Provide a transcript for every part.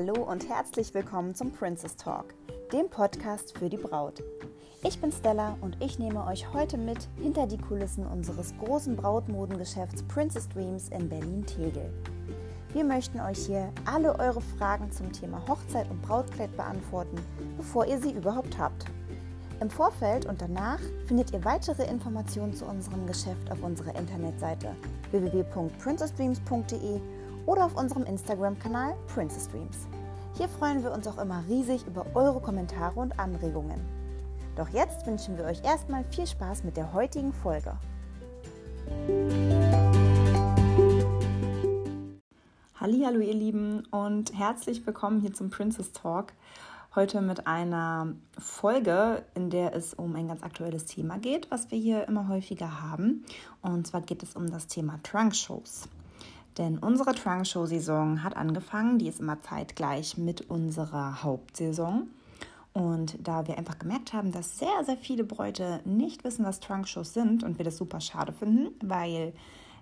Hallo und herzlich willkommen zum Princess Talk, dem Podcast für die Braut. Ich bin Stella und ich nehme euch heute mit hinter die Kulissen unseres großen Brautmodengeschäfts Princess Dreams in Berlin-Tegel. Wir möchten euch hier alle eure Fragen zum Thema Hochzeit und Brautkleid beantworten, bevor ihr sie überhaupt habt. Im Vorfeld und danach findet ihr weitere Informationen zu unserem Geschäft auf unserer Internetseite www.princessdreams.de oder auf unserem Instagram-Kanal Princess Dreams. Hier freuen wir uns auch immer riesig über eure Kommentare und Anregungen. Doch jetzt wünschen wir euch erstmal viel Spaß mit der heutigen Folge. Hallo ihr Lieben und herzlich willkommen hier zum Princess Talk. Heute mit einer Folge, in der es um ein ganz aktuelles Thema geht, was wir hier immer häufiger haben. Und zwar geht es um das Thema Trunk-Shows. Denn unsere Trunk-Show-Saison hat angefangen, die ist immer zeitgleich mit unserer Hauptsaison. Und da wir einfach gemerkt haben, dass sehr, sehr viele Bräute nicht wissen, was Trunk-Shows sind und wir das super schade finden, weil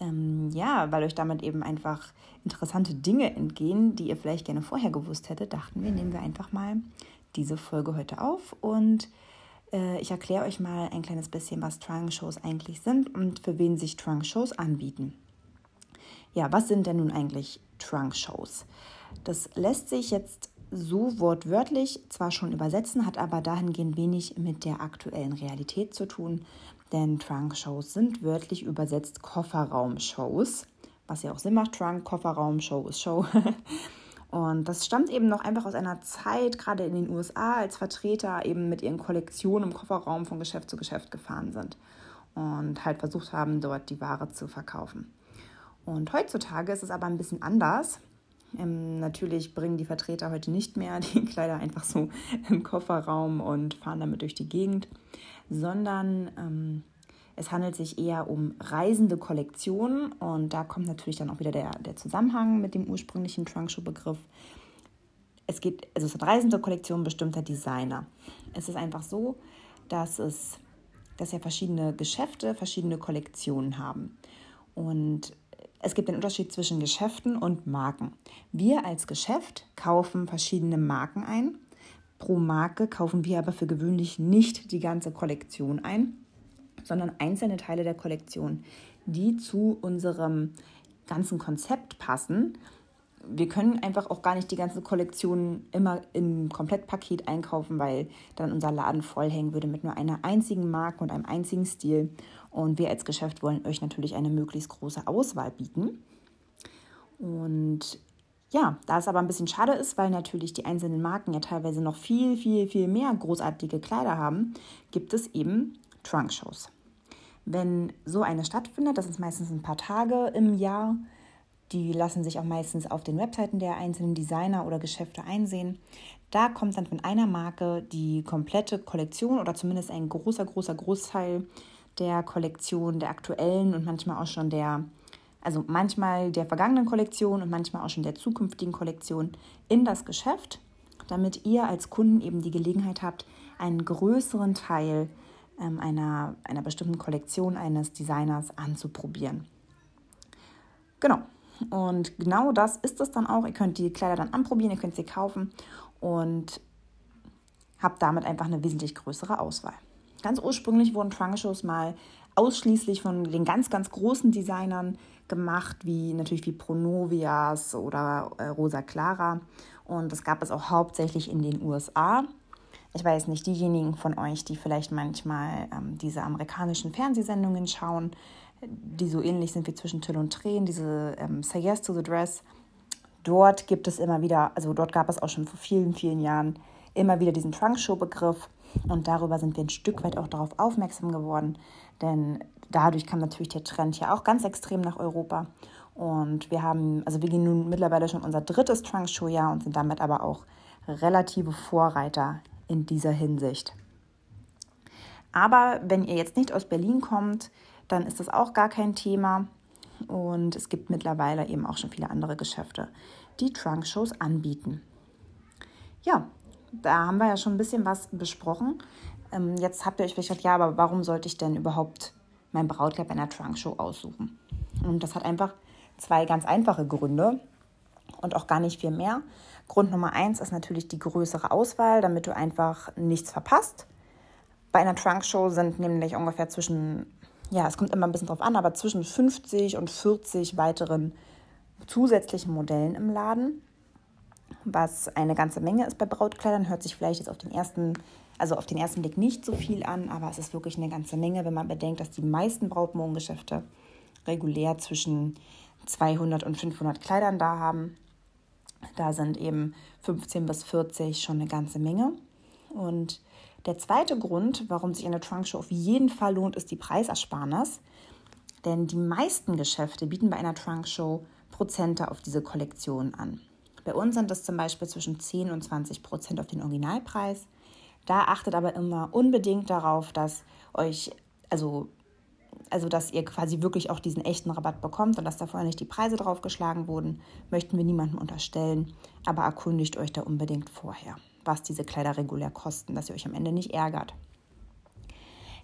ähm, ja, weil euch damit eben einfach interessante Dinge entgehen, die ihr vielleicht gerne vorher gewusst hättet, dachten wir, nehmen wir einfach mal diese Folge heute auf und äh, ich erkläre euch mal ein kleines bisschen, was Trunk-Shows eigentlich sind und für wen sich Trunk-Shows anbieten. Ja, was sind denn nun eigentlich Trunk-Shows? Das lässt sich jetzt so wortwörtlich zwar schon übersetzen, hat aber dahingehend wenig mit der aktuellen Realität zu tun, denn Trunk-Shows sind wörtlich übersetzt Kofferraum-Shows, was ja auch Sinn macht. Trunk, Kofferraum, Show ist Show. Und das stammt eben noch einfach aus einer Zeit, gerade in den USA, als Vertreter eben mit ihren Kollektionen im Kofferraum von Geschäft zu Geschäft gefahren sind und halt versucht haben, dort die Ware zu verkaufen. Und heutzutage ist es aber ein bisschen anders. Ähm, natürlich bringen die Vertreter heute nicht mehr die Kleider einfach so im Kofferraum und fahren damit durch die Gegend, sondern ähm, es handelt sich eher um reisende Kollektionen und da kommt natürlich dann auch wieder der, der Zusammenhang mit dem ursprünglichen Trunkshow-Begriff. Es geht, also es sind reisende Kollektionen bestimmter Designer. Es ist einfach so, dass es, dass ja verschiedene Geschäfte verschiedene Kollektionen haben. Und es gibt den Unterschied zwischen Geschäften und Marken. Wir als Geschäft kaufen verschiedene Marken ein. Pro Marke kaufen wir aber für gewöhnlich nicht die ganze Kollektion ein, sondern einzelne Teile der Kollektion, die zu unserem ganzen Konzept passen. Wir können einfach auch gar nicht die ganze Kollektion immer im Komplettpaket einkaufen, weil dann unser Laden vollhängen würde mit nur einer einzigen Marke und einem einzigen Stil. Und wir als Geschäft wollen euch natürlich eine möglichst große Auswahl bieten. Und ja, da es aber ein bisschen schade ist, weil natürlich die einzelnen Marken ja teilweise noch viel, viel, viel mehr großartige Kleider haben, gibt es eben Trunk-Shows. Wenn so eine stattfindet, das ist meistens ein paar Tage im Jahr, die lassen sich auch meistens auf den Webseiten der einzelnen Designer oder Geschäfte einsehen. Da kommt dann von einer Marke die komplette Kollektion oder zumindest ein großer, großer Großteil der Kollektion, der aktuellen und manchmal auch schon der, also manchmal der vergangenen Kollektion und manchmal auch schon der zukünftigen Kollektion in das Geschäft, damit ihr als Kunden eben die Gelegenheit habt, einen größeren Teil ähm, einer, einer bestimmten Kollektion eines Designers anzuprobieren. Genau. Und genau das ist es dann auch. Ihr könnt die Kleider dann anprobieren, ihr könnt sie kaufen und habt damit einfach eine wesentlich größere Auswahl. Ganz ursprünglich wurden Trunk-Shows mal ausschließlich von den ganz, ganz großen Designern gemacht, wie natürlich wie Pronovias oder äh, Rosa Clara. Und das gab es auch hauptsächlich in den USA. Ich weiß nicht, diejenigen von euch, die vielleicht manchmal ähm, diese amerikanischen Fernsehsendungen schauen, die so ähnlich sind wie zwischen Till und Tränen, diese ähm, Say Yes to the Dress. Dort gibt es immer wieder, also dort gab es auch schon vor vielen, vielen Jahren immer wieder diesen Trunk-Show-Begriff. Und darüber sind wir ein Stück weit auch darauf aufmerksam geworden, denn dadurch kam natürlich der Trend ja auch ganz extrem nach Europa. Und wir haben, also wir gehen nun mittlerweile schon unser drittes Trunk-Show-Jahr und sind damit aber auch relative Vorreiter in dieser Hinsicht. Aber wenn ihr jetzt nicht aus Berlin kommt, dann ist das auch gar kein Thema. Und es gibt mittlerweile eben auch schon viele andere Geschäfte, die Trunk-Shows anbieten. Ja, da haben wir ja schon ein bisschen was besprochen. Ähm, jetzt habt ihr euch vielleicht gedacht, ja, aber warum sollte ich denn überhaupt mein Brautkleid bei einer Trunk-Show aussuchen? Und das hat einfach zwei ganz einfache Gründe und auch gar nicht viel mehr. Grund Nummer eins ist natürlich die größere Auswahl, damit du einfach nichts verpasst. Bei einer Trunkshow sind nämlich ungefähr zwischen, ja, es kommt immer ein bisschen drauf an, aber zwischen 50 und 40 weiteren zusätzlichen Modellen im Laden, was eine ganze Menge ist bei Brautkleidern, hört sich vielleicht jetzt auf den ersten, also auf den ersten Blick nicht so viel an, aber es ist wirklich eine ganze Menge, wenn man bedenkt, dass die meisten Brautmodengeschäfte regulär zwischen 200 und 500 Kleidern da haben. Da sind eben 15 bis 40 schon eine ganze Menge. Und der zweite Grund, warum sich eine Trunkshow auf jeden Fall lohnt, ist die Preisersparnis. Denn die meisten Geschäfte bieten bei einer Trunkshow Prozente auf diese Kollektion an. Bei uns sind das zum Beispiel zwischen 10 und 20 Prozent auf den Originalpreis. Da achtet aber immer unbedingt darauf, dass euch, also, also dass ihr quasi wirklich auch diesen echten Rabatt bekommt und dass da vorher nicht die Preise draufgeschlagen wurden, möchten wir niemandem unterstellen. Aber erkundigt euch da unbedingt vorher, was diese Kleider regulär kosten, dass ihr euch am Ende nicht ärgert.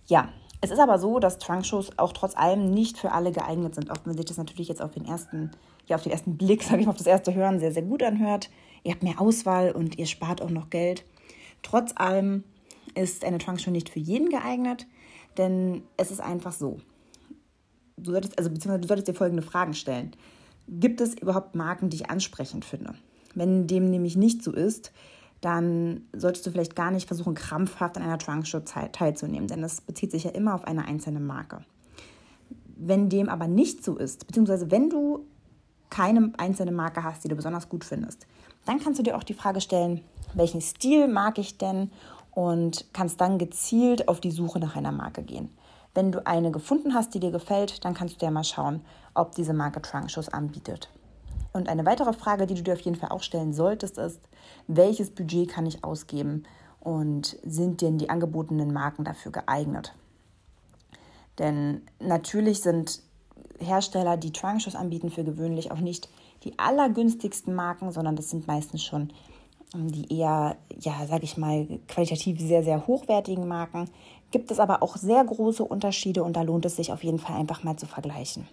Ja, es ist aber so, dass Trunkshows auch trotz allem nicht für alle geeignet sind, auch wenn sich das natürlich jetzt auf den ersten ja auf den ersten Blick, sage ich mal, auf das erste Hören sehr, sehr gut anhört. Ihr habt mehr Auswahl und ihr spart auch noch Geld. Trotz allem ist eine Trunkshow nicht für jeden geeignet, denn es ist einfach so. Du solltest, also beziehungsweise du solltest dir folgende Fragen stellen. Gibt es überhaupt Marken, die ich ansprechend finde? Wenn dem nämlich nicht so ist, dann solltest du vielleicht gar nicht versuchen, krampfhaft an einer Trunkshow teilzunehmen, denn das bezieht sich ja immer auf eine einzelne Marke. Wenn dem aber nicht so ist, beziehungsweise wenn du keine einzelne Marke hast, die du besonders gut findest, dann kannst du dir auch die Frage stellen, welchen Stil mag ich denn und kannst dann gezielt auf die Suche nach einer Marke gehen. Wenn du eine gefunden hast, die dir gefällt, dann kannst du ja mal schauen, ob diese Marke Trunkshows anbietet. Und eine weitere Frage, die du dir auf jeden Fall auch stellen solltest, ist, welches Budget kann ich ausgeben und sind denn die angebotenen Marken dafür geeignet? Denn natürlich sind Hersteller, die Trunkshows anbieten, für gewöhnlich auch nicht die allergünstigsten Marken, sondern das sind meistens schon die eher, ja, sag ich mal, qualitativ sehr, sehr hochwertigen Marken. Gibt es aber auch sehr große Unterschiede und da lohnt es sich auf jeden Fall einfach mal zu vergleichen.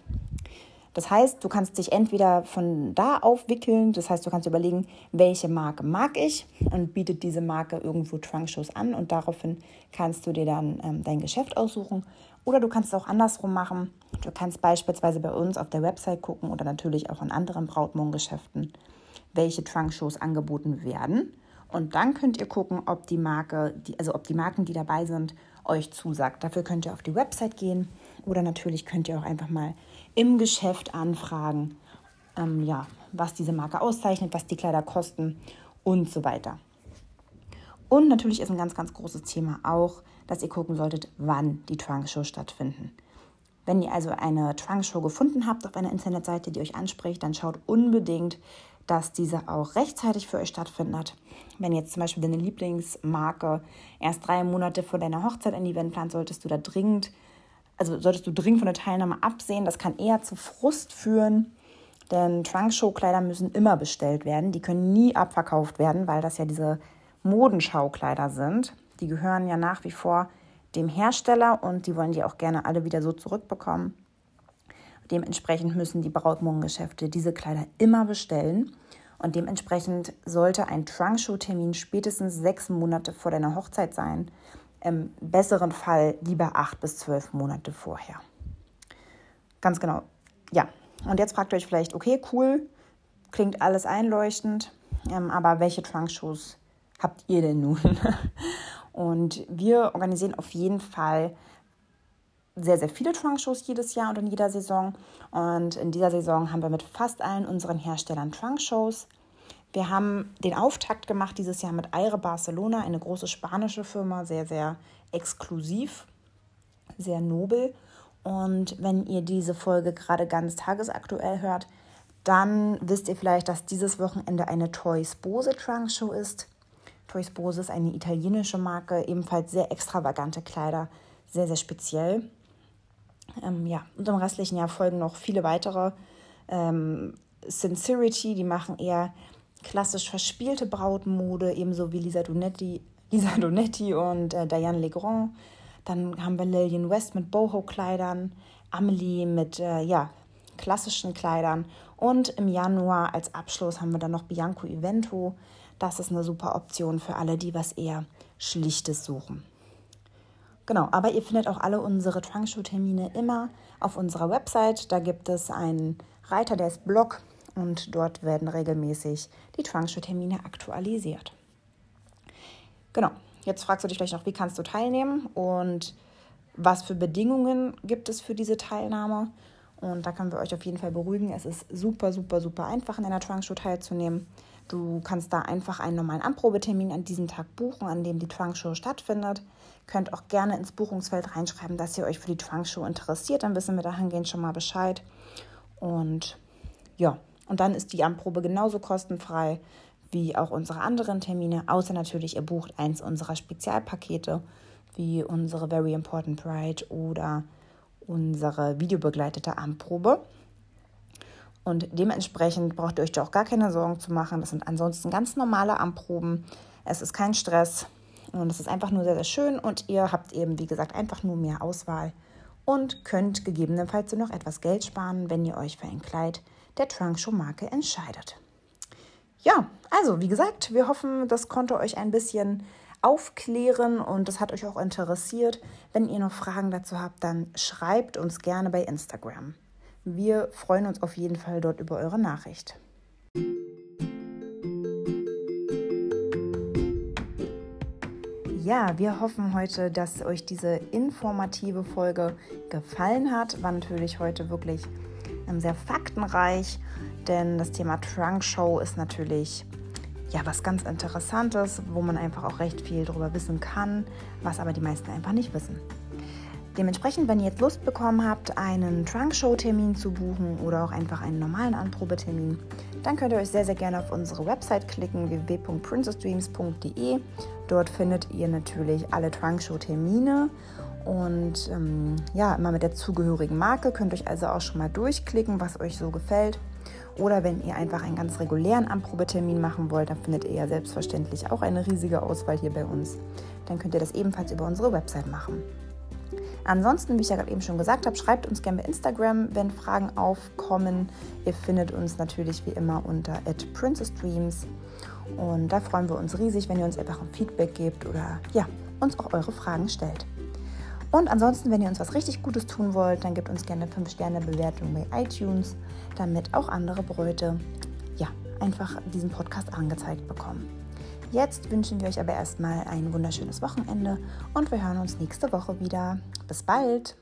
Das heißt, du kannst dich entweder von da aufwickeln, das heißt, du kannst überlegen, welche Marke mag ich und bietet diese Marke irgendwo Trunkshows an und daraufhin kannst du dir dann ähm, dein Geschäft aussuchen. Oder du kannst es auch andersrum machen. Du kannst beispielsweise bei uns auf der Website gucken oder natürlich auch in anderen Brautmodengeschäften, welche Trunkshows angeboten werden. Und dann könnt ihr gucken, ob die Marke, die, also ob die Marken, die dabei sind, euch zusagt. Dafür könnt ihr auf die Website gehen oder natürlich könnt ihr auch einfach mal im Geschäft anfragen, ähm, ja, was diese Marke auszeichnet, was die Kleider kosten und so weiter. Und natürlich ist ein ganz, ganz großes Thema auch, dass ihr gucken solltet, wann die Trunkshow stattfinden. Wenn ihr also eine Trunkshow gefunden habt auf einer Internetseite, die euch anspricht, dann schaut unbedingt, dass diese auch rechtzeitig für euch stattfindet. Wenn jetzt zum Beispiel deine Lieblingsmarke erst drei Monate vor deiner Hochzeit ein Event plant, solltest du da dringend also solltest du dringend von der Teilnahme absehen. Das kann eher zu Frust führen, denn Trunkshow-Kleider müssen immer bestellt werden. Die können nie abverkauft werden, weil das ja diese Modenschaukleider sind. Die gehören ja nach wie vor dem Hersteller und die wollen die auch gerne alle wieder so zurückbekommen. Dementsprechend müssen die Brautmodengeschäfte diese Kleider immer bestellen. Und dementsprechend sollte ein Trunkshow-Termin spätestens sechs Monate vor deiner Hochzeit sein, im besseren Fall lieber acht bis zwölf Monate vorher. Ganz genau. Ja, und jetzt fragt ihr euch vielleicht, okay, cool, klingt alles einleuchtend, ähm, aber welche Trunkshows habt ihr denn nun? und wir organisieren auf jeden Fall sehr, sehr viele Trunkshows jedes Jahr und in jeder Saison. Und in dieser Saison haben wir mit fast allen unseren Herstellern Trunkshows. Wir haben den Auftakt gemacht dieses Jahr mit Aire Barcelona, eine große spanische Firma, sehr, sehr exklusiv, sehr nobel. Und wenn ihr diese Folge gerade ganz tagesaktuell hört, dann wisst ihr vielleicht, dass dieses Wochenende eine Toys Bose Trunk Show ist. Toys Bose ist eine italienische Marke, ebenfalls sehr extravagante Kleider, sehr, sehr speziell. Ähm, ja, und im restlichen Jahr folgen noch viele weitere. Ähm, Sincerity, die machen eher klassisch verspielte Brautmode, ebenso wie Lisa Donetti, Lisa Donetti und äh, Diane Legrand. Dann haben wir Lillian West mit Boho-Kleidern, Amelie mit äh, ja, klassischen Kleidern Und im Januar als Abschluss haben wir dann noch Bianco Evento. Das ist eine super Option für alle, die was eher Schlichtes suchen. Genau, aber ihr findet auch alle unsere Trunkshow-Termine immer auf unserer Website. Da gibt es einen Reiter, der ist Blog und dort werden regelmäßig die Trunkshow-Termine aktualisiert. Genau, jetzt fragst du dich vielleicht noch, wie kannst du teilnehmen und was für Bedingungen gibt es für diese Teilnahme. Und da können wir euch auf jeden Fall beruhigen. Es ist super, super, super einfach, in einer Trunkshow teilzunehmen. Du kannst da einfach einen normalen Anprobetermin an diesem Tag buchen, an dem die Trunkshow stattfindet. Könnt auch gerne ins Buchungsfeld reinschreiben, dass ihr euch für die Trunkshow interessiert. Dann wissen wir dahingehend schon mal Bescheid. Und ja, und dann ist die Anprobe genauso kostenfrei wie auch unsere anderen Termine, außer natürlich, ihr bucht eins unserer Spezialpakete, wie unsere Very Important Bride oder unsere videobegleitete Anprobe. Und dementsprechend braucht ihr euch da auch gar keine Sorgen zu machen. Das sind ansonsten ganz normale Anproben. Es ist kein Stress und es ist einfach nur sehr, sehr schön. Und ihr habt eben, wie gesagt, einfach nur mehr Auswahl und könnt gegebenenfalls noch etwas Geld sparen, wenn ihr euch für ein Kleid der Trunkshow-Marke entscheidet. Ja, also wie gesagt, wir hoffen, das konnte euch ein bisschen aufklären und das hat euch auch interessiert. Wenn ihr noch Fragen dazu habt, dann schreibt uns gerne bei Instagram. Wir freuen uns auf jeden Fall dort über eure Nachricht. Ja, wir hoffen heute, dass euch diese informative Folge gefallen hat. War natürlich heute wirklich ähm, sehr faktenreich, denn das Thema Trunk Show ist natürlich ja was ganz Interessantes, wo man einfach auch recht viel darüber wissen kann, was aber die meisten einfach nicht wissen. Dementsprechend, wenn ihr jetzt Lust bekommen habt, einen Trunk-Show-Termin zu buchen oder auch einfach einen normalen Anprobetermin, dann könnt ihr euch sehr, sehr gerne auf unsere Website klicken, www.princessdreams.de. Dort findet ihr natürlich alle Trunk-Show-Termine und ähm, ja, immer mit der zugehörigen Marke. Könnt euch also auch schon mal durchklicken, was euch so gefällt. Oder wenn ihr einfach einen ganz regulären Anprobetermin machen wollt, dann findet ihr ja selbstverständlich auch eine riesige Auswahl hier bei uns. Dann könnt ihr das ebenfalls über unsere Website machen. Ansonsten, wie ich ja gerade eben schon gesagt habe, schreibt uns gerne bei Instagram, wenn Fragen aufkommen. Ihr findet uns natürlich wie immer unter @princessdreams und da freuen wir uns riesig, wenn ihr uns einfach ein Feedback gebt oder ja, uns auch eure Fragen stellt. Und ansonsten, wenn ihr uns was richtig Gutes tun wollt, dann gebt uns gerne 5 Sterne Bewertung bei iTunes, damit auch andere Bräute ja, einfach diesen Podcast angezeigt bekommen. Jetzt wünschen wir euch aber erstmal ein wunderschönes Wochenende und wir hören uns nächste Woche wieder. Bis bald!